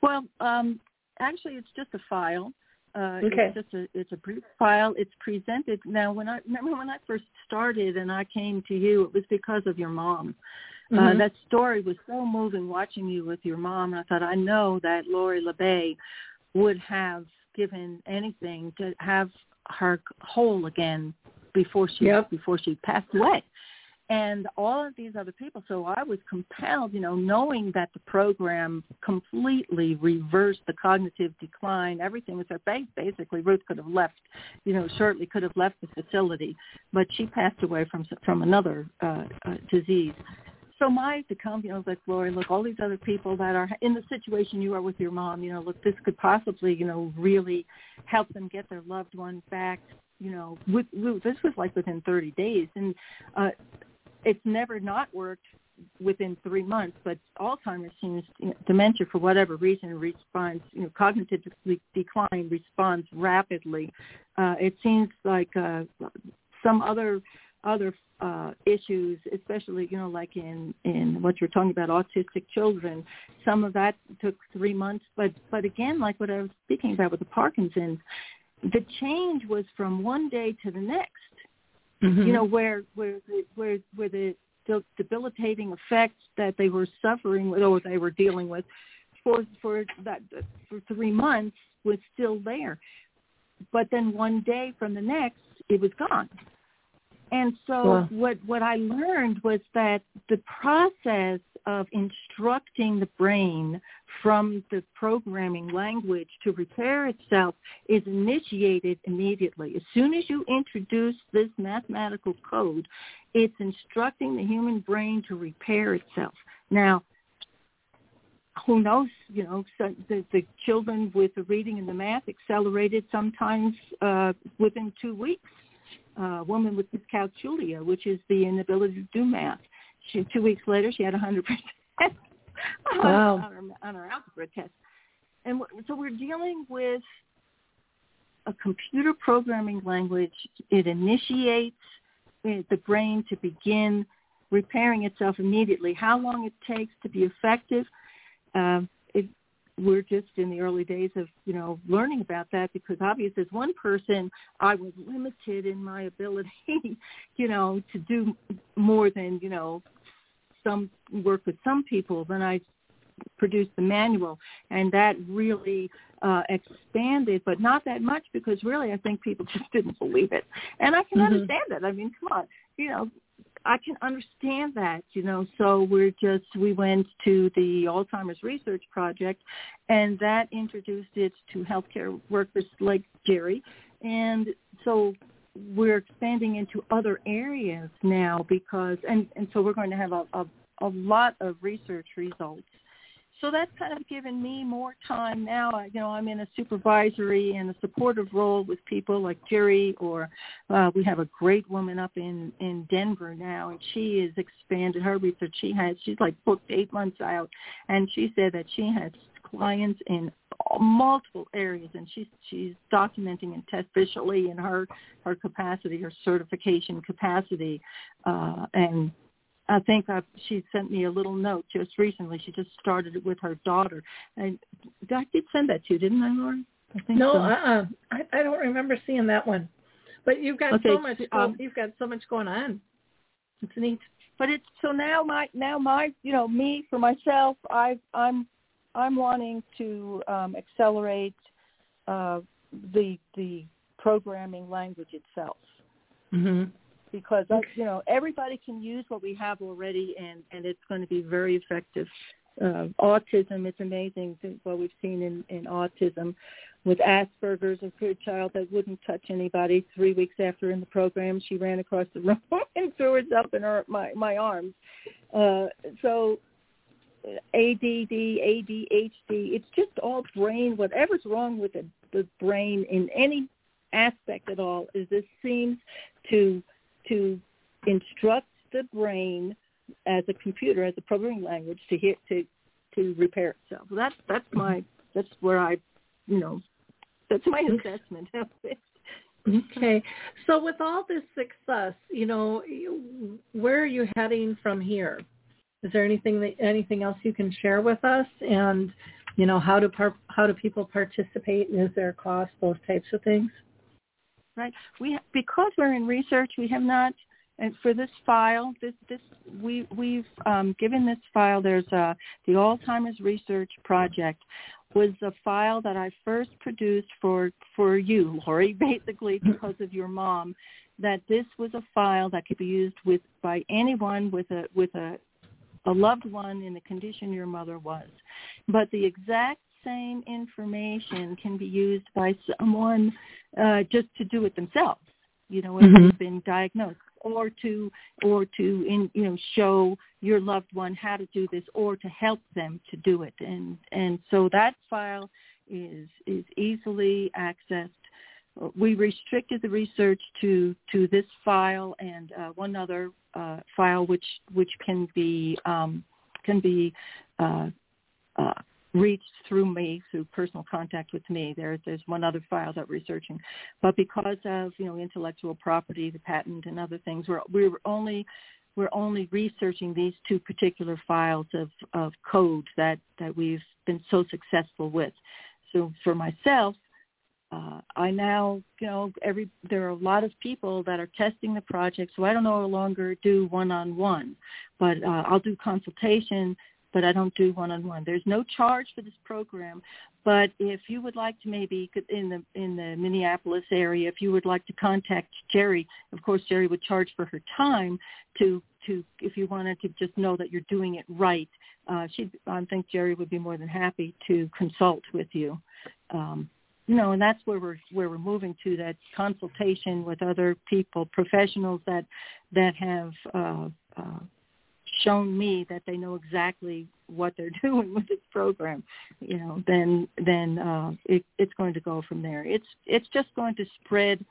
Speaker 3: Well, um, actually, it's just a file uh,
Speaker 1: okay.
Speaker 3: It's just a it's a brief file. It's presented now. When I remember when I first started and I came to you, it was because of your mom. Uh, mm-hmm. Uh, that story was so moving. Watching you with your mom, and I thought I know that Lori La Bey would have given anything to have her whole again before she
Speaker 1: yep.
Speaker 3: before she passed away. and all of these other people. So I was compelled, you know, knowing that the program completely reversed the cognitive decline. Everything was there. Basically, Ruth could have left, you know, shortly could have left the facility, but she passed away from from another uh, uh, disease. So my to come, you know, like Lori, look, all these other people that are in the situation you are with your mom, you know, look, this could possibly, you know, really help them get their loved one back you know, with, with, this was like within 30 days, and uh, it's never not worked within three months, but Alzheimer's seems you know, dementia for whatever reason responds, you know, cognitive decline responds rapidly. Uh, it seems like uh, some other other uh, issues, especially you know, like in in what you're talking about, autistic children. Some of that took three months, but but again, like what I was speaking about with the Parkinson's, the change was from one day to the next mm-hmm. you know, where where where where the debilitating effects that they were suffering with or they were dealing with for for that for three months was still there. But then one day from the next, it was gone. And so what what I learned was that the process of instructing the brain from the programming language to repair itself is initiated immediately. As soon as you introduce this mathematical code, it's instructing the human brain to repair itself. Now, who knows, you know, so the, the children with the reading and the math accelerated sometimes uh, within two weeks. A uh, woman with dyscalculia, which is the inability to do math. She, two weeks later, she had 100%
Speaker 1: wow.
Speaker 3: on, her, on our algebra test. And so we're dealing with a computer programming language. It initiates the brain to begin repairing itself immediately. How long it takes to be effective, uh, it, we're just in the early days of you know learning about that because obviously as one person I was limited in my ability you know to do more than you know some work with some people, then I produced the manual, and that really uh, expanded, but not that much because really I think people just didn't believe it, and I can mm-hmm. understand that. I mean, come on, you know, I can understand that, you know. So we're just we went to the Alzheimer's Research Project, and that introduced it to healthcare workers like Gerri, and so we're expanding into other areas now because and and so we're going to have a, a, a lot of research results so that's kind of given me more time now. You know, I'm in a supervisory and a supportive role with people like Gerri, or uh, we have a great woman up in in Denver now, and she has expanded her research. She has she's like booked eight months out, and she said that she has clients in multiple areas, and she's she's documenting and test in her her capacity, her certification capacity, uh, and I think I've, she sent me a little note just recently. She just started it with her daughter, and I did send that to you, didn't I, Lauren? I think
Speaker 1: no,
Speaker 3: so.
Speaker 1: uh-uh. I, I don't remember seeing that one. But you've got
Speaker 3: okay,
Speaker 1: so much.
Speaker 3: Um,
Speaker 1: you've got so much going on. It's neat.
Speaker 3: But it's so now my now my you know me for myself. I I'm I'm wanting to um, accelerate uh, the the programming language itself.
Speaker 1: Mm-hmm.
Speaker 3: Because you know everybody can use what we have already, and and it's going to be very effective. Uh, autism, it's amazing what we've seen in, in autism. With Asperger's, a good child that wouldn't touch anybody. Three weeks after in the program, she ran across the room and threw herself up in her my my arms. Uh, so ADD, ADHD. It's just all brain. Whatever's wrong with the, the brain in any aspect at all is this seems to to instruct the brain as a computer, as a programming language to hit to to repair itself. That's that's my that's where I, you know, that's my mm-hmm. assessment of it.
Speaker 1: Okay. So with all this success, you know, where are you heading from here? Is there anything that anything else you can share with us? And you know, how do par- how do people participate? Is there a cost? Those types of things.
Speaker 3: Right. We because we're in research, we have not. And for this file, this this we we've um, given this file. There's a the Alzheimer's Research Project was a file that I first produced for for you, Lori, basically because of your mom that this was a file that could be used with by anyone with a with a a loved one in the condition your mother was. But the exact same information can be used by someone uh, just to do it themselves, you know, if
Speaker 1: Mhm.
Speaker 3: they've been diagnosed, or to or to in you know show your loved one how to do this, or to help them to do it, and and so that file is is easily accessed. We restricted the research to to this file and uh, one other uh, file, which which can be um, can be uh, uh, reached through me through personal contact with me. There, there's one other file that we're researching, but because of you know intellectual property, the patent, and other things, we're we're only we're only researching these two particular files of of code that that we've been so successful with. So for myself, uh, I now, you know, every there are a lot of people that are testing the project, so I don't no longer do one-on-one, but uh, I'll do consultation, but I don't do one-on-one. There's no charge for this program, but if you would like to maybe in the in the Minneapolis area, if you would like to contact Gerri, of course Gerri would charge for her time to to if you wanted to just know that you're doing it right. Uh, she, I think Gerri would be more than happy to consult with you. Um, you know, and that's where we're where we're moving to that consultation with other people, professionals that that have uh, uh, shown me that they know exactly what they're doing with this program. You know, then then uh, it, it's going to go from there. It's it's just going to spread.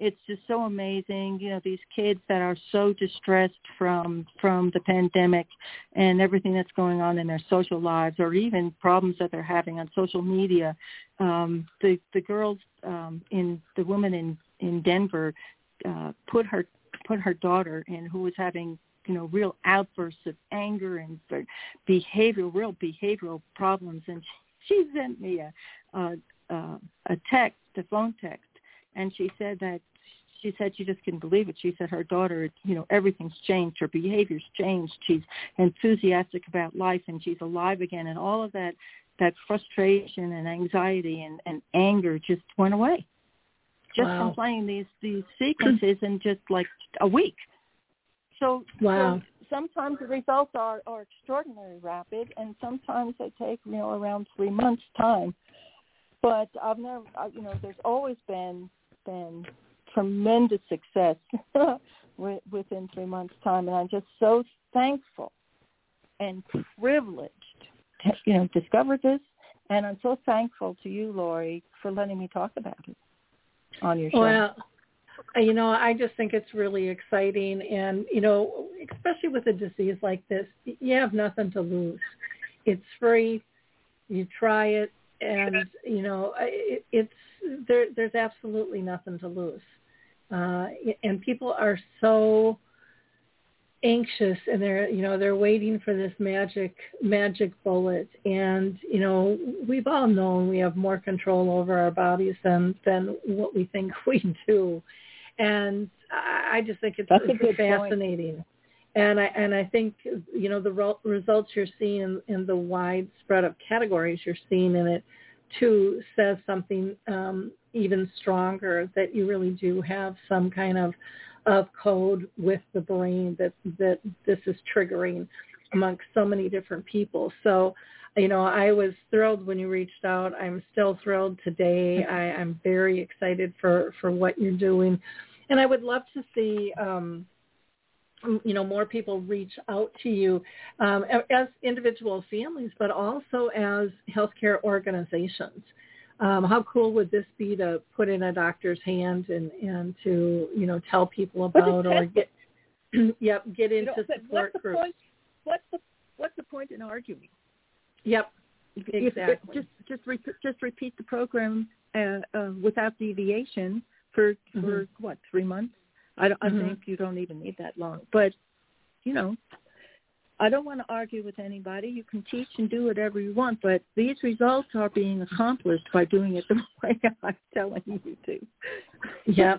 Speaker 3: It's just so amazing, you know, these kids that are so distressed from from the pandemic and everything that's going on in their social lives, or even problems that they're having on social media um, the the girls um, in the woman in in Denver uh, put her put her daughter in who was having you know real outbursts of anger and behavioral real behavioral problems and she sent me a a, a text a phone text and she said that she said she just couldn't believe it. She said her daughter, you know, everything's changed. Her behavior's changed. She's enthusiastic about life and she's alive again. And all of that that frustration and anxiety and, and anger just went away. Just
Speaker 1: wow.
Speaker 3: from playing these these sequences in just like a week. So,
Speaker 1: wow.
Speaker 3: so sometimes the results are, are extraordinarily rapid and sometimes they take, you know, around three months time. But I've never you know, there's always been been tremendous success within three months time and I'm just so thankful and privileged you know, discovered this, and I'm so thankful to you, Lori, for letting me talk about it on your show.
Speaker 1: Well, you know, I just think it's really exciting, and you know, especially with a disease like this, you have nothing to lose. It's free. You try it, and you know, it, it's there. There's absolutely nothing to lose, uh, and people are so anxious and they're you know they're waiting for this magic magic bullet and you know we've all known we have more control over our bodies than than what we think we do and i just think it's, it's fascinating
Speaker 3: point.
Speaker 1: and i and i think you know the ro- results you're seeing in, in the widespread of categories you're seeing in it too says something um even stronger that you really do have some kind of of code with the brain that that this is triggering amongst so many different people. So, you know, I was thrilled when you reached out. I'm still thrilled today. I, I'm very excited for for what you're doing, and I would love to see. Um, you know more people reach out to you um, as individual families, but also as healthcare organizations um, how cool would this be to put in a doctor's hand and and to you know tell people about or get yep get into
Speaker 3: you know,
Speaker 1: support
Speaker 3: what's
Speaker 1: groups.
Speaker 3: The point, what's the what's the point in arguing?
Speaker 1: Yep, exactly.
Speaker 3: If, just just re- just repeat the program uh, uh, without deviation for for
Speaker 1: Mm-hmm.
Speaker 3: what three months. I, I
Speaker 1: Mhm.
Speaker 3: think you don't even need that long, but you know, I don't want to argue with anybody. You can teach and do whatever you want, but these results are being accomplished by doing it the way I'm telling you to.
Speaker 1: yeah.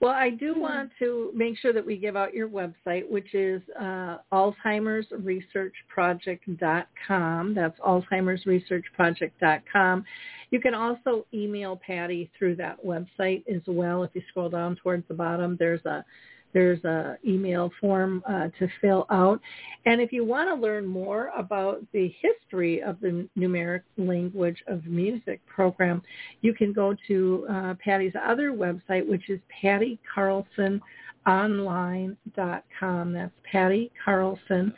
Speaker 1: Well, I do want to make sure that we give out your website, which is uh, alzheimersresearchproject.com. That's alzheimersresearchproject.com. You can also email Patty through that website as well. If you scroll down towards the bottom, there's a there's a email form uh, to fill out. And if you want to learn more about the history of the numeric language of music program, you can go to uh, Patty's other website, which is pattycarlsononline.com. That's Patty Carlson.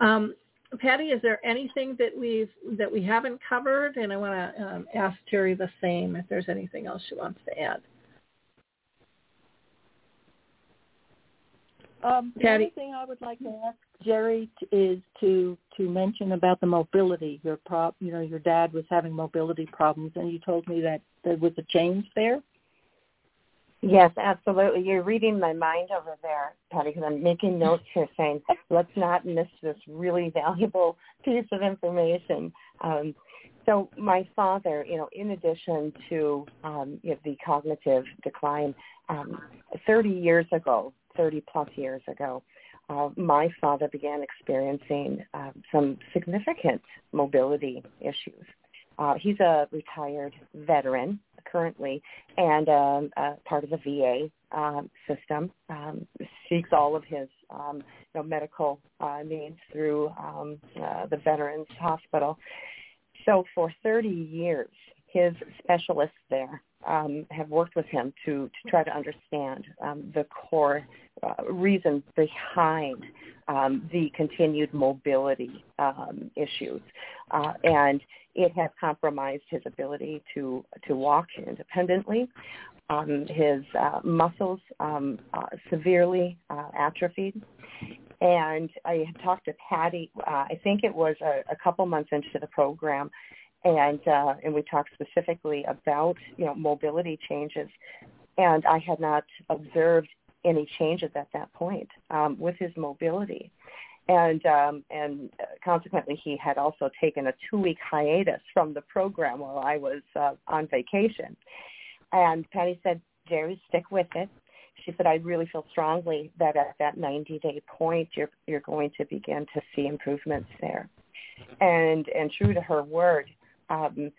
Speaker 1: Um, Patty, is there anything that we've that we haven't covered? And I want to um, ask Terry the same if there's anything else she wants to add.
Speaker 3: Um, the only thing I would like to ask Gerri t- is to to mention about the mobility. Your prop, you know, your dad was having mobility problems, and you told me that there was a change there.
Speaker 4: Yes, absolutely. You're reading my mind over there, Patty, because I'm making notes here saying, let's not miss this really valuable piece of information. Um, so my father, you know, in addition to um, you know, the cognitive decline, um, 30 years ago, 30 plus years ago, uh, my father began experiencing uh, some significant mobility issues. Uh, he's a retired veteran currently and um, uh, part of the VA um, system. Um, seeks all of his um, you know, medical uh, needs through um, uh, the Veterans Hospital. So for 30 years, his specialists there um, have worked with him to, to try to understand um, the core uh, reason behind um, the continued mobility um, issues. Uh, and it has compromised his ability to, to walk independently. Um, his uh, muscles um, uh, severely uh, atrophied. And I had talked to Patty, uh, I think it was a, a couple months into the program, and uh, and we talked specifically about you know mobility changes, and I had not observed any changes at that point um, with his mobility, and um, and consequently he had also taken a two week hiatus from the program while I was uh, on vacation, and Patty said, Gerri, stick with it. She said, I really feel strongly that at that 90 day point, you're you're going to begin to see improvements there. And and true to her word, um,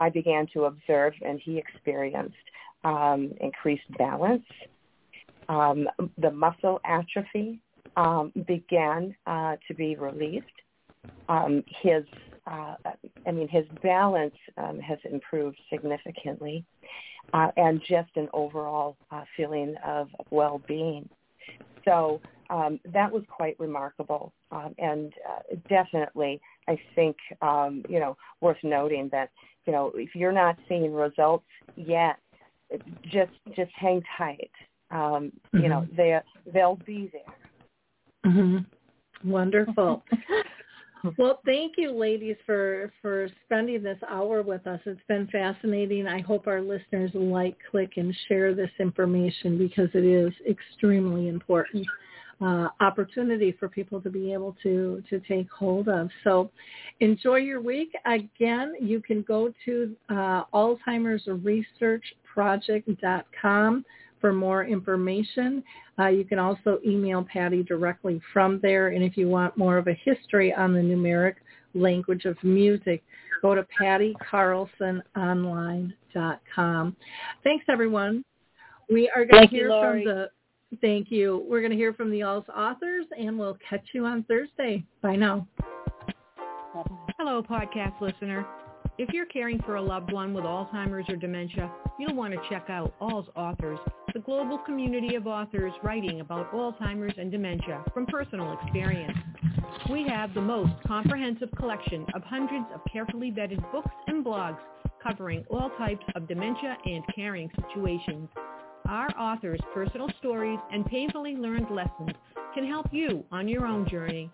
Speaker 4: I began to observe and he experienced um, increased balance. Um, the muscle atrophy um, began uh, to be relieved. Um, his, uh, I mean, his balance um, has improved significantly, uh, and just an overall uh, feeling of well-being. So um, that was quite remarkable, and uh, definitely, I think um, you know worth noting that you know if you're not seeing results yet, just just hang tight. Um, mm-hmm. You know mm-hmm. they they'll be there.
Speaker 1: Mm-hmm. Wonderful. well, thank you, ladies, for for spending this hour with us. It's been fascinating. I hope our listeners like, click, and share this information because it is extremely important uh, opportunity for people to be able to to take hold of. So enjoy your week. Again, you can go to uh, Alzheimer's Research Project.com for more information. Uh, you can also email Patty directly from there. And if you want more of a history on the numeric language of music, go to pattycarlsononline.com. Thanks, everyone. We are going to hear
Speaker 3: you,
Speaker 1: from the Thank you. We're going to hear from the Alls authors, and we'll catch you on Thursday. Bye now.
Speaker 2: Hello, podcast listener. If you're caring for a loved one with Alzheimer's or dementia, you'll want to check out All's Authors, the global community of authors writing about Alzheimer's and dementia from personal experience. We have the most comprehensive collection of hundreds of carefully vetted books and blogs covering all types of dementia and caring situations. Our authors' personal stories and painfully learned lessons can help you on your own journey.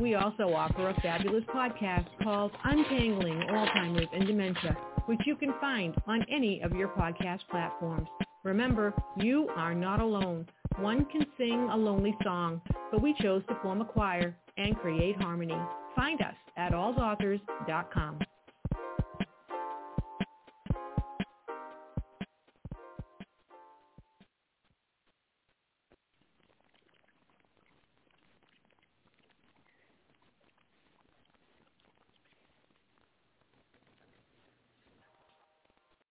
Speaker 2: We also offer a fabulous podcast called Untangling Alzheimer's and Dementia, which you can find on any of your podcast platforms. Remember, you are not alone.
Speaker 5: One can sing a lonely song, but we chose to form a choir and create harmony. Find us at alzauthors.com.